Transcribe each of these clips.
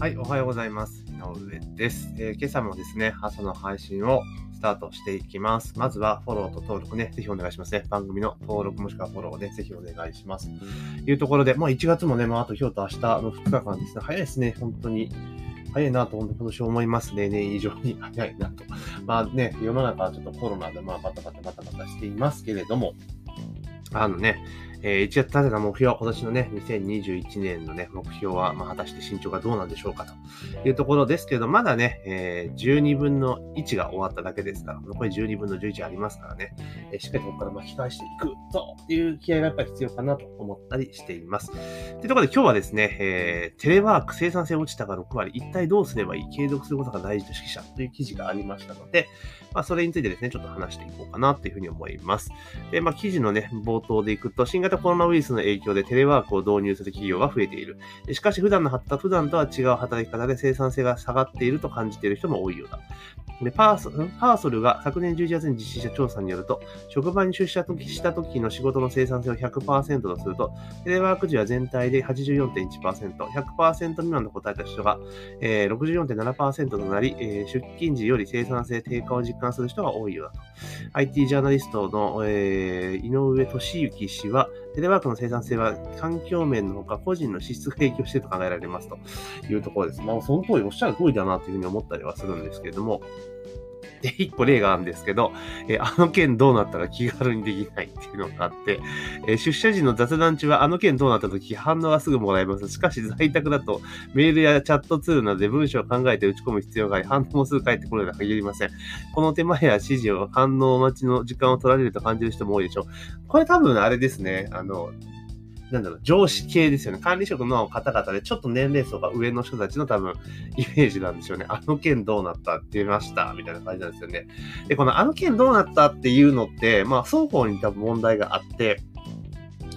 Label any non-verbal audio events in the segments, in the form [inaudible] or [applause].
はい、おはようございます。井上です、えー、今朝もですね、朝の配信をスタートしていきます。まずはフォローと登録ね、ぜひお願いしますね。番組の登録もしくはフォローをね、ぜひお願いします。というところで、もう1月もね、もうあと今日と明日の2日間ですね、早いですね、本当に。早いなと今年思います例年以上に早いなと。まあね、世の中はちょっとコロナでまあバタバタバタバタしていますけれども、あのね、えー、1月立てた目標、今年のね、2021年のね、目標は、まあ、果たして身長がどうなんでしょうかというところですけど、まだね、えー、12分の1が終わっただけですから、残り12分の11ありますからね、えー、しっかりここから巻き返していくという気合がやっぱり必要かなと思ったりしています。というところで今日はですね、えー、テレワーク生産性落ちたが6割、一体どうすればいい継続することが大事と指揮者という記事がありましたので、まあ、それについてですね、ちょっと話していこうかなというふうに思います。で、まあ、記事のね、冒頭でいくと、新型コロナウイルスの影響でテレワークを導入する企業が増えている。しかし、普段の普段とは違う働き方で生産性が下がっていると感じている人も多いようだ。でパーソパーソルが昨年11月に実施した調査によると、職場に出社した時の仕事の生産性を100%とすると、テレワーク時は全体で84.1%、100%未満と答えた人が、えー、64.7%となり、えー、出勤時より生産性低下を実感する人が多いようだと。IT ジャーナリストの、えー、井上俊之氏は、テレワークの生産性は環境面のほか個人の資質が影響していると考えられますというところです。まあ、その通り、おっしゃる通りだなというふうに思ったりはするんですけれども、で、一個例があるんですけど、えー、あの件どうなったら気軽にできないっていうのがあって、えー、出社時の雑談中はあの件どうなった時反応がすぐもらえます。しかし在宅だとメールやチャットツールなどで文章を考えて打ち込む必要があり、反応もすぐ返ってくるのは限りません。この手間や指示を反応待ちの時間を取られると感じる人も多いでしょう。これ多分あれですね、あの、なんだろう、上司系ですよね。管理職の方々でちょっと年齢層が上の人たちの多分イメージなんですよね。[laughs] あの件どうなったって言いましたみたいな感じなんですよね。で、このあの件どうなったっていうのって、まあ双方に多分問題があって、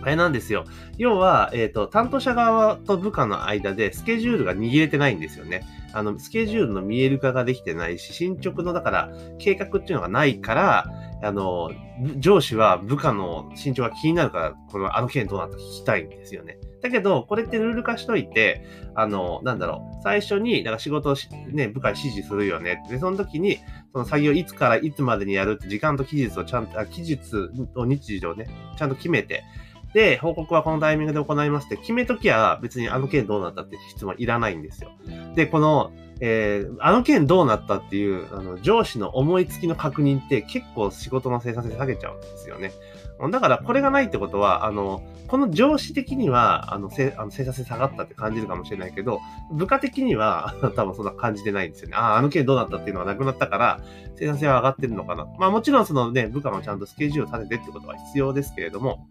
あれなんですよ。要は、えっ、ー、と、担当者側と部下の間でスケジュールが握れてないんですよね。あの、スケジュールの見える化ができてないし、進捗の、だから、計画っていうのがないから、あの、上司は部下の身長が気になるから、このあの件どうなったか聞きたいんですよね。だけど、これってルール化しといて、あの、なんだろう、最初に、なんか仕事をね、部下に指示するよね。で、その時に、その作業いつからいつまでにやるって時間と期日をちゃんと、あ期日と日時をね、ちゃんと決めて、で、報告はこのタイミングで行いますって決めときゃ別にあの件どうなったって質問いらないんですよ。で、この、えー、あの件どうなったっていう、あの、上司の思いつきの確認って結構仕事の生産性下げちゃうんですよね。だから、これがないってことは、あの、この上司的には、あの、せあの生産性下がったって感じるかもしれないけど、部下的には [laughs] 多分そんな感じてないんですよね。ああ、あの件どうなったっていうのがなくなったから、生産性は上がってるのかな。まあもちろんそのね、部下もちゃんとスケジュールを立ててってことは必要ですけれども、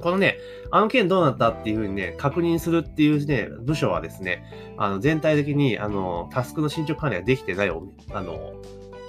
このね、あの件どうなったっていうふうにね、確認するっていうね、部署はですね、あの、全体的に、あの、タスクの進捗管理ができてない、あの、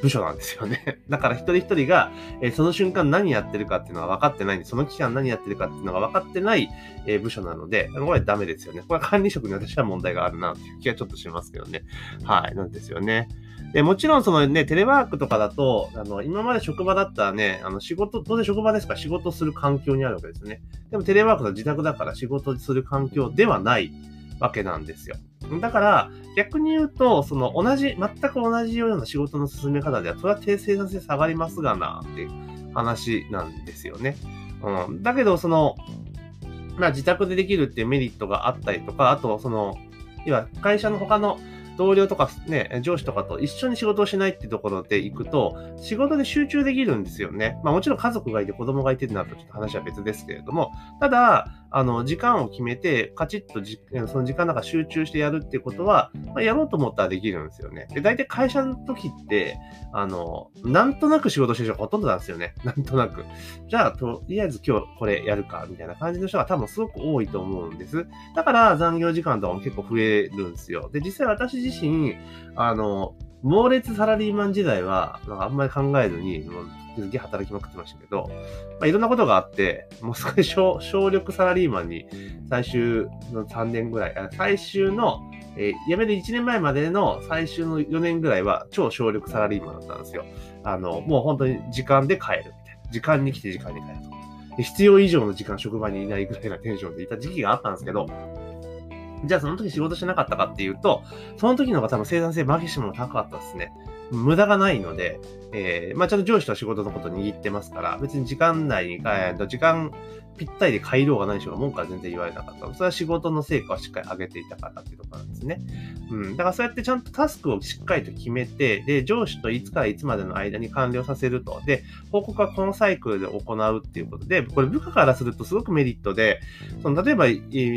部署なんですよね。[laughs] だから一人一人が、え、その瞬間何やってるかっていうのは分かってないんで、その期間何やってるかっていうのが分かってない、え、部署なので、これダメですよね。これは管理職に私は問題があるなっていう気がちょっとしますけどね。はい、なんですよね。で、もちろんそのね、テレワークとかだと、あの、今まで職場だったらね、あの、仕事、当然職場ですから仕事する環境にあるわけですよね。でもテレワークの自宅だから仕事する環境ではないわけなんですよ。だから、逆に言うと、その同じ、全く同じような仕事の進め方では、それは生産性下がりますがな、っていう話なんですよね。うん。だけど、その、まあ自宅でできるっていうメリットがあったりとか、あと、その、要は会社の他の同僚とかね、上司とかと一緒に仕事をしないってところで行くと、仕事で集中できるんですよね。まあもちろん家族がいて子供がいてってなるとちょっと話は別ですけれども、ただ、あの、時間を決めて、カチッとじその時間の中集中してやるっていうことは、まあ、やろうと思ったらできるんですよね。で、大体会社の時って、あの、なんとなく仕事してる人がほとんどなんですよね。[laughs] なんとなく。じゃあ、とりあえず今日これやるか、みたいな感じの人が多分すごく多いと思うんです。だから残業時間とかも結構増えるんですよ。で、実際私自身、あの、猛烈サラリーマン時代は、なんかあんまり考えずに、すげえ働きまくってましたけど、まあ、いろんなことがあって、もうすごい小小力サラリーマンに最終の3年ぐらい、最終の、えー、辞める1年前までの最終の4年ぐらいは超小力サラリーマンだったんですよ。あの、もう本当に時間で帰るみたいな。時間に来て時間に帰ると。必要以上の時間職場にいないぐらいなテンションでいた時期があったんですけど、じゃあその時仕事しなかったかっていうと、その時の方が多分生産性マキシムも高かったですね。無駄がないので、えー、まあちゃんと上司と仕事のこと握ってますから、別に時間内に、えー、時間ぴったりで帰ろうがないしろ、文句は全然言われなかった。それは仕事の成果をしっかり上げていたからっていうところなんですね。うん。だからそうやってちゃんとタスクをしっかりと決めて、で、上司といつからいつまでの間に完了させると。で、報告はこのサイクルで行うっていうことで、これ部下からするとすごくメリットで、その例えば、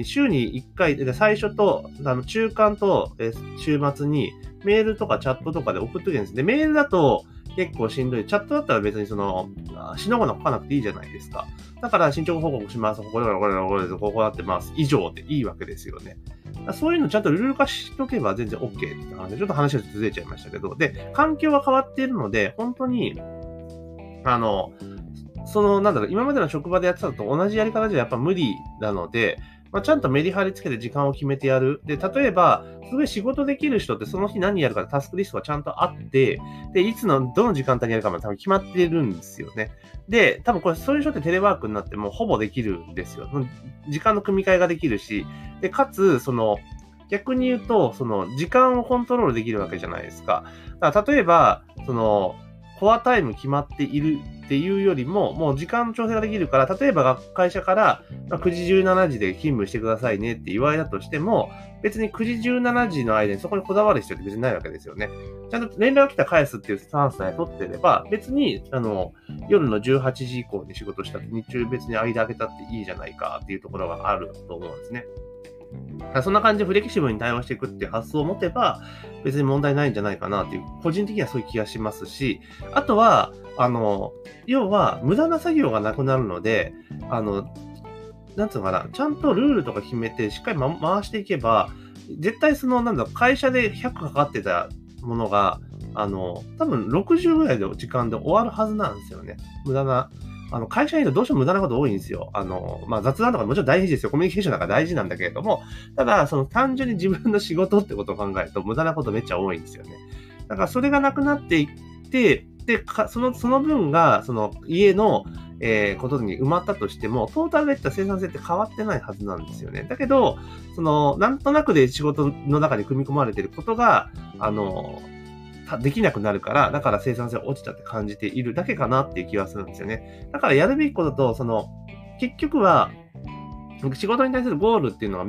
週に1回、最初と、あの中間と週末にメールとかチャットとかで送っとけるんです。で、メールだと、結構しんどい。チャットだったら別にその、しのごの書かなくていいじゃないですか。だから進捗報告します。ここれこれこれここなってます。以上でいいわけですよね。そういうのちゃんとルール化しとけば全然 OK って話で、ちょっと話が続いちゃいましたけど、で、環境は変わっているので、本当に、あの、その、なんだろう、今までの職場でやってたのと同じやり方じゃやっぱ無理なので、まあ、ちゃんとメリハリつけて時間を決めてやる。で、例えば、すごい仕事できる人ってその日何やるかタスクリストがちゃんとあって、で、いつの、どの時間帯にやるかも多分決まってるんですよね。で、多分これ、そういう人ってテレワークになってもほぼできるんですよ。時間の組み替えができるし、で、かつ、その、逆に言うと、その、時間をコントロールできるわけじゃないですか。だから例えば、その、コアタイム決まっているっていうよりも、もう時間調整ができるから、例えば会社から9時17時で勤務してくださいねって言われたとしても、別に9時17時の間にそこにこだわる必要って別にないわけですよね。ちゃんと連絡来たら返すっていうスタンスさえ取ってれば、別に、あの、夜の18時以降に仕事したって日中別に間開けたっていいじゃないかっていうところがあると思うんですね。そんな感じでフレキシブルに対応していくっていう発想を持てば、別に問題ないんじゃないかなっていう、個人的にはそういう気がしますし、あとは、あの、要は、無駄な作業がなくなるので、あの、なんつうかな、ちゃんとルールとか決めて、しっかり、回していけば、絶対その、なんだ、会社で100かかってたものが、あの、多分60ぐらいの時間で終わるはずなんですよね。無駄なあの、会社にいるとどうしても無駄なこと多いんですよ。あの、まあ、雑談とかもちろん大事ですよ。コミュニケーションなんか大事なんだけれども、ただ、その単純に自分の仕事ってことを考えると無駄なことめっちゃ多いんですよね。だからそれがなくなっていって、で、その、その分が、その家の、えー、ことに埋まったとしても、トータルで言った生産性って変わってないはずなんですよね。だけど、その、なんとなくで仕事の中に組み込まれてることが、あの、できなくなるから、だから生産性落ちたって感じているだけかなっていう気がするんですよね。だからやるべきことと、その、結局は、仕事に対するゴールっていうのは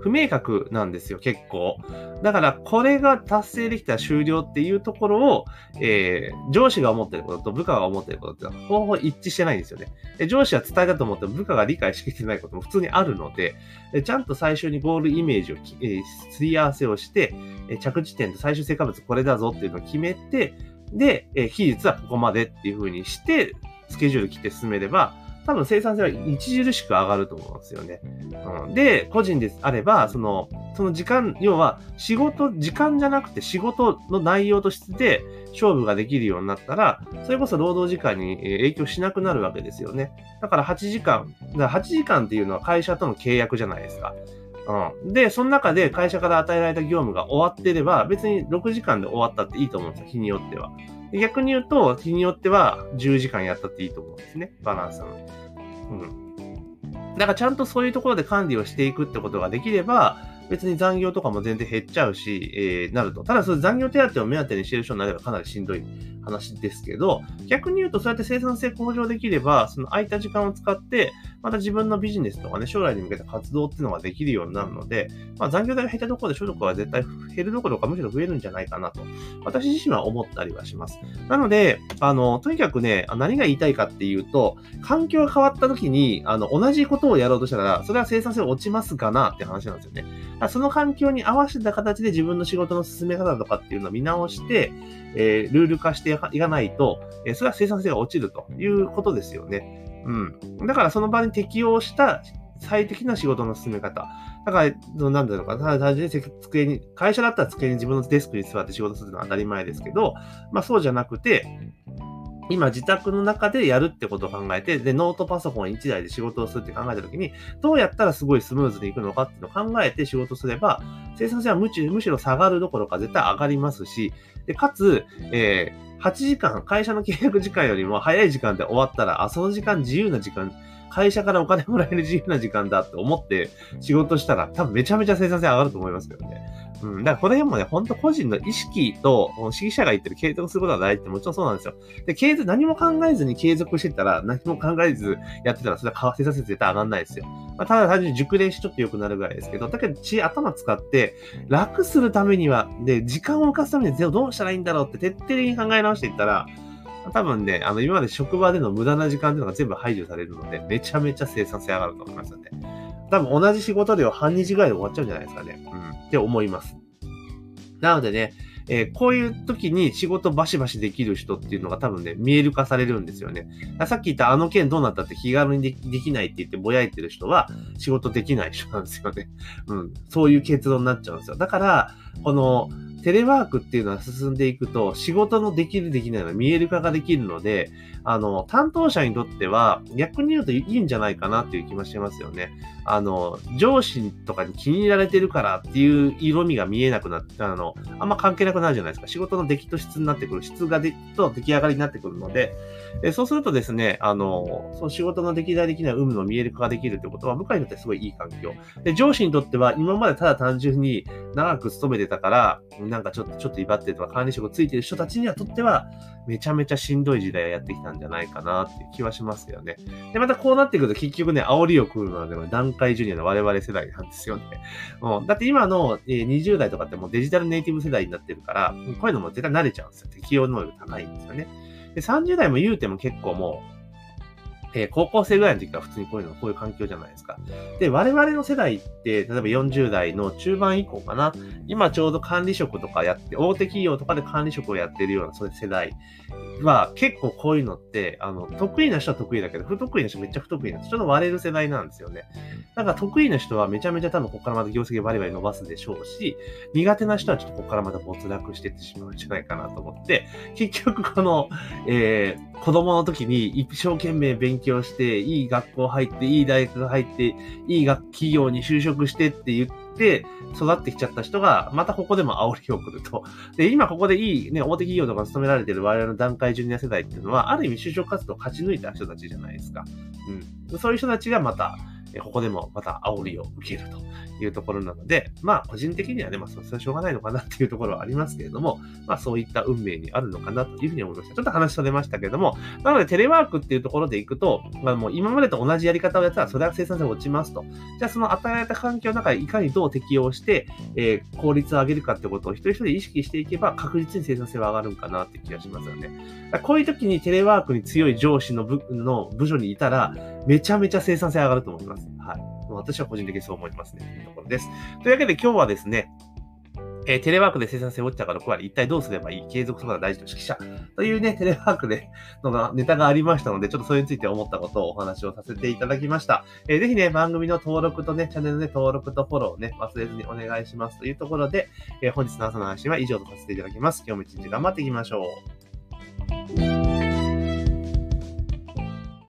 不明確なんですよ、結構。だから、これが達成できたら終了っていうところを、えー、上司が思ってることと部下が思ってることって方法一致してないんですよね。で上司は伝えたと思っても部下が理解しきってないことも普通にあるので、でちゃんと最初にゴールイメージを、えー、すり合わせをして、え着地点と最終成果物これだぞっていうのを決めて、で、えー、期日はここまでっていう風にして、スケジュール切って進めれば、多分生産性は著しく上がると思うんですよね。うん、で、個人であれば、その、その時間、要は仕事、時間じゃなくて仕事の内容としてで勝負ができるようになったら、それこそ労働時間に影響しなくなるわけですよね。だから8時間、だ8時間っていうのは会社との契約じゃないですか。うん。で、その中で会社から与えられた業務が終わってれば、別に6時間で終わったっていいと思うんですよ、日によっては。逆に言うと、日によっては10時間やったっていいと思うんですね。バランスの。うん。だからちゃんとそういうところで管理をしていくってことができれば、別に残業とかも全然減っちゃうし、えー、なると。ただ、その残業手当を目当てにしてる人になればかなりしんどい話ですけど、逆に言うとそうやって生産性向上できれば、その空いた時間を使って、また自分のビジネスとかね、将来に向けた活動っていうのができるようになるので、まあ、残業代が減ったところで所得は絶対減るどころかむしろ増えるんじゃないかなと、私自身は思ったりはします。なので、あの、とにかくね、何が言いたいかっていうと、環境が変わった時に、あの、同じことをやろうとしたら、それは生産性落ちますかなって話なんですよね。その環境に合わせた形で自分の仕事の進め方とかっていうのを見直して、えー、ルール化していかないと、え、それは生産性が落ちるということですよね。うん。だからその場に適応した最適な仕事の進め方。だから、なんだろうか、単純に机に、会社だったら机に自分のデスクに座って仕事するのは当たり前ですけど、まあそうじゃなくて、今自宅の中でやるってことを考えて、で、ノートパソコン1台で仕事をするって考えたときに、どうやったらすごいスムーズにいくのかっていうのを考えて仕事すれば、生産性はむしろ下がるどころか絶対上がりますし、で、かつ、えー8時間、会社の契約時間よりも早い時間で終わったら、あ、その時間自由な時間、会社からお金もらえる自由な時間だって思って仕事したら、多分めちゃめちゃ生産性上がると思いますけどね。うん。だからこの辺もね、ほんと個人の意識と、指揮者が言ってる継続することが大事ってもちろんそうなんですよ。で、継続、何も考えずに継続してたら、何も考えずやってたら、それは生産性絶対上がんないですよ。まあ、ただ単純に熟練しちょっと良くなるぐらいですけど、だけど、血、頭使って、楽するためには、で、時間を浮かすためにどうしたらいいんだろうって徹底的に考え直していったら、多分ね、あの、今まで職場での無駄な時間っていうのが全部排除されるので、めちゃめちゃ生産性上がると思いますんで。多分同じ仕事では半日ぐらいで終わっちゃうんじゃないですかね。うん。って思います。なのでね、えー、こういう時に仕事バシバシできる人っていうのが多分ね、見える化されるんですよね。さっき言ったあの件どうなったって気軽にできないって言ってぼやいてる人は仕事できない人なんですよね。[laughs] うん。そういう結論になっちゃうんですよ。だから、この、テレワークっていうのは進んでいくと、仕事のできるできないの見える化ができるので、あの、担当者にとっては、逆に言うといいんじゃないかなっていう気もしますよね。あの、上司とかに気に入られてるからっていう色味が見えなくなって、あの、あんま関係ななくなるじゃないですか。仕事の出来と質になってくる、質がで、と出来上がりになってくるので、でそうするとですね、あの、その仕事の出来ができない有無の見える化ができるってことは、部下にとってすごいいい環境。で、上司にとっては、今までただ単純に長く勤めてたから、なんかちょっと、ちょっと威張ってとか管理職ついてる人たちにはとっては、めちゃめちゃしんどい時代をやってきたんじゃないかなっていう気はしますよね。で、またこうなってくると結局ね、煽りを食うのはね、段階ジュニアの我々世代なんですよね。うん、だって今の20代とかってもうデジタルネイティブ世代になってるから、こういうのも絶対慣れちゃうんですよ。適応能力高いんですよね。で、30代も言うても結構もう、えー、高校生ぐらいの時から普通にこういうの、こういう環境じゃないですか。で、我々の世代って、例えば40代の中盤以降かな。今ちょうど管理職とかやって、大手企業とかで管理職をやってるような、そういう世代は、結構こういうのって、あの、得意な人は得意だけど、不得意な人めっちゃ不得意な人。ちょっと割れる世代なんですよね。だから得意な人はめちゃめちゃ多分ここからまた業績バリバリ伸ばすでしょうし、苦手な人はちょっとここからまた没落していってしまうんじゃないかなと思って、結局この、えー、子供の時に一生懸命勉強強して、いい学校入って、いい大学入って、いい学企業に就職してって言って育ってきちゃった人が、またここでも煽りを送ると。[laughs] で、今ここでいいね、大手企業とか勤められてる我々の段階ジュニア世代っていうのは、ある意味就職活動を勝ち抜いた人たちじゃないですか。うん。そういう人たちがまた、ここでもまた煽りを受けるというところなので、まあ、個人的にはね、まあ、それはしょうがないのかなっていうところはありますけれども、まあ、そういった運命にあるのかなというふうに思いました。ちょっと話と出ましたけれども、なので、テレワークっていうところでいくと、まあ、もう今までと同じやり方をやったら、それは生産性落ちますと。じゃあ、その与えられた環境の中でいかにどう適応して、えー、効率を上げるかってことを一人一人意識していけば、確実に生産性は上がるんかなって気がしますよね。こういう時にテレワークに強い上司の部の部署にいたら、めちゃめちゃ生産性上がると思います。私は個人的にそう思いますね。というところです。というわけで今日はですね、えー、テレワークで生産性落ちたから6割、一体どうすればいい？継続とかが大事と指揮者というね、テレワークでのネタがありましたので、ちょっとそれについて思ったことをお話をさせていただきました。えー、ぜひね、番組の登録とね、チャンネルの、ね、登録とフォローをね、忘れずにお願いしますというところで、えー、本日の朝の配信は以上とさせていただきます。今日も一日頑張っていきましょう。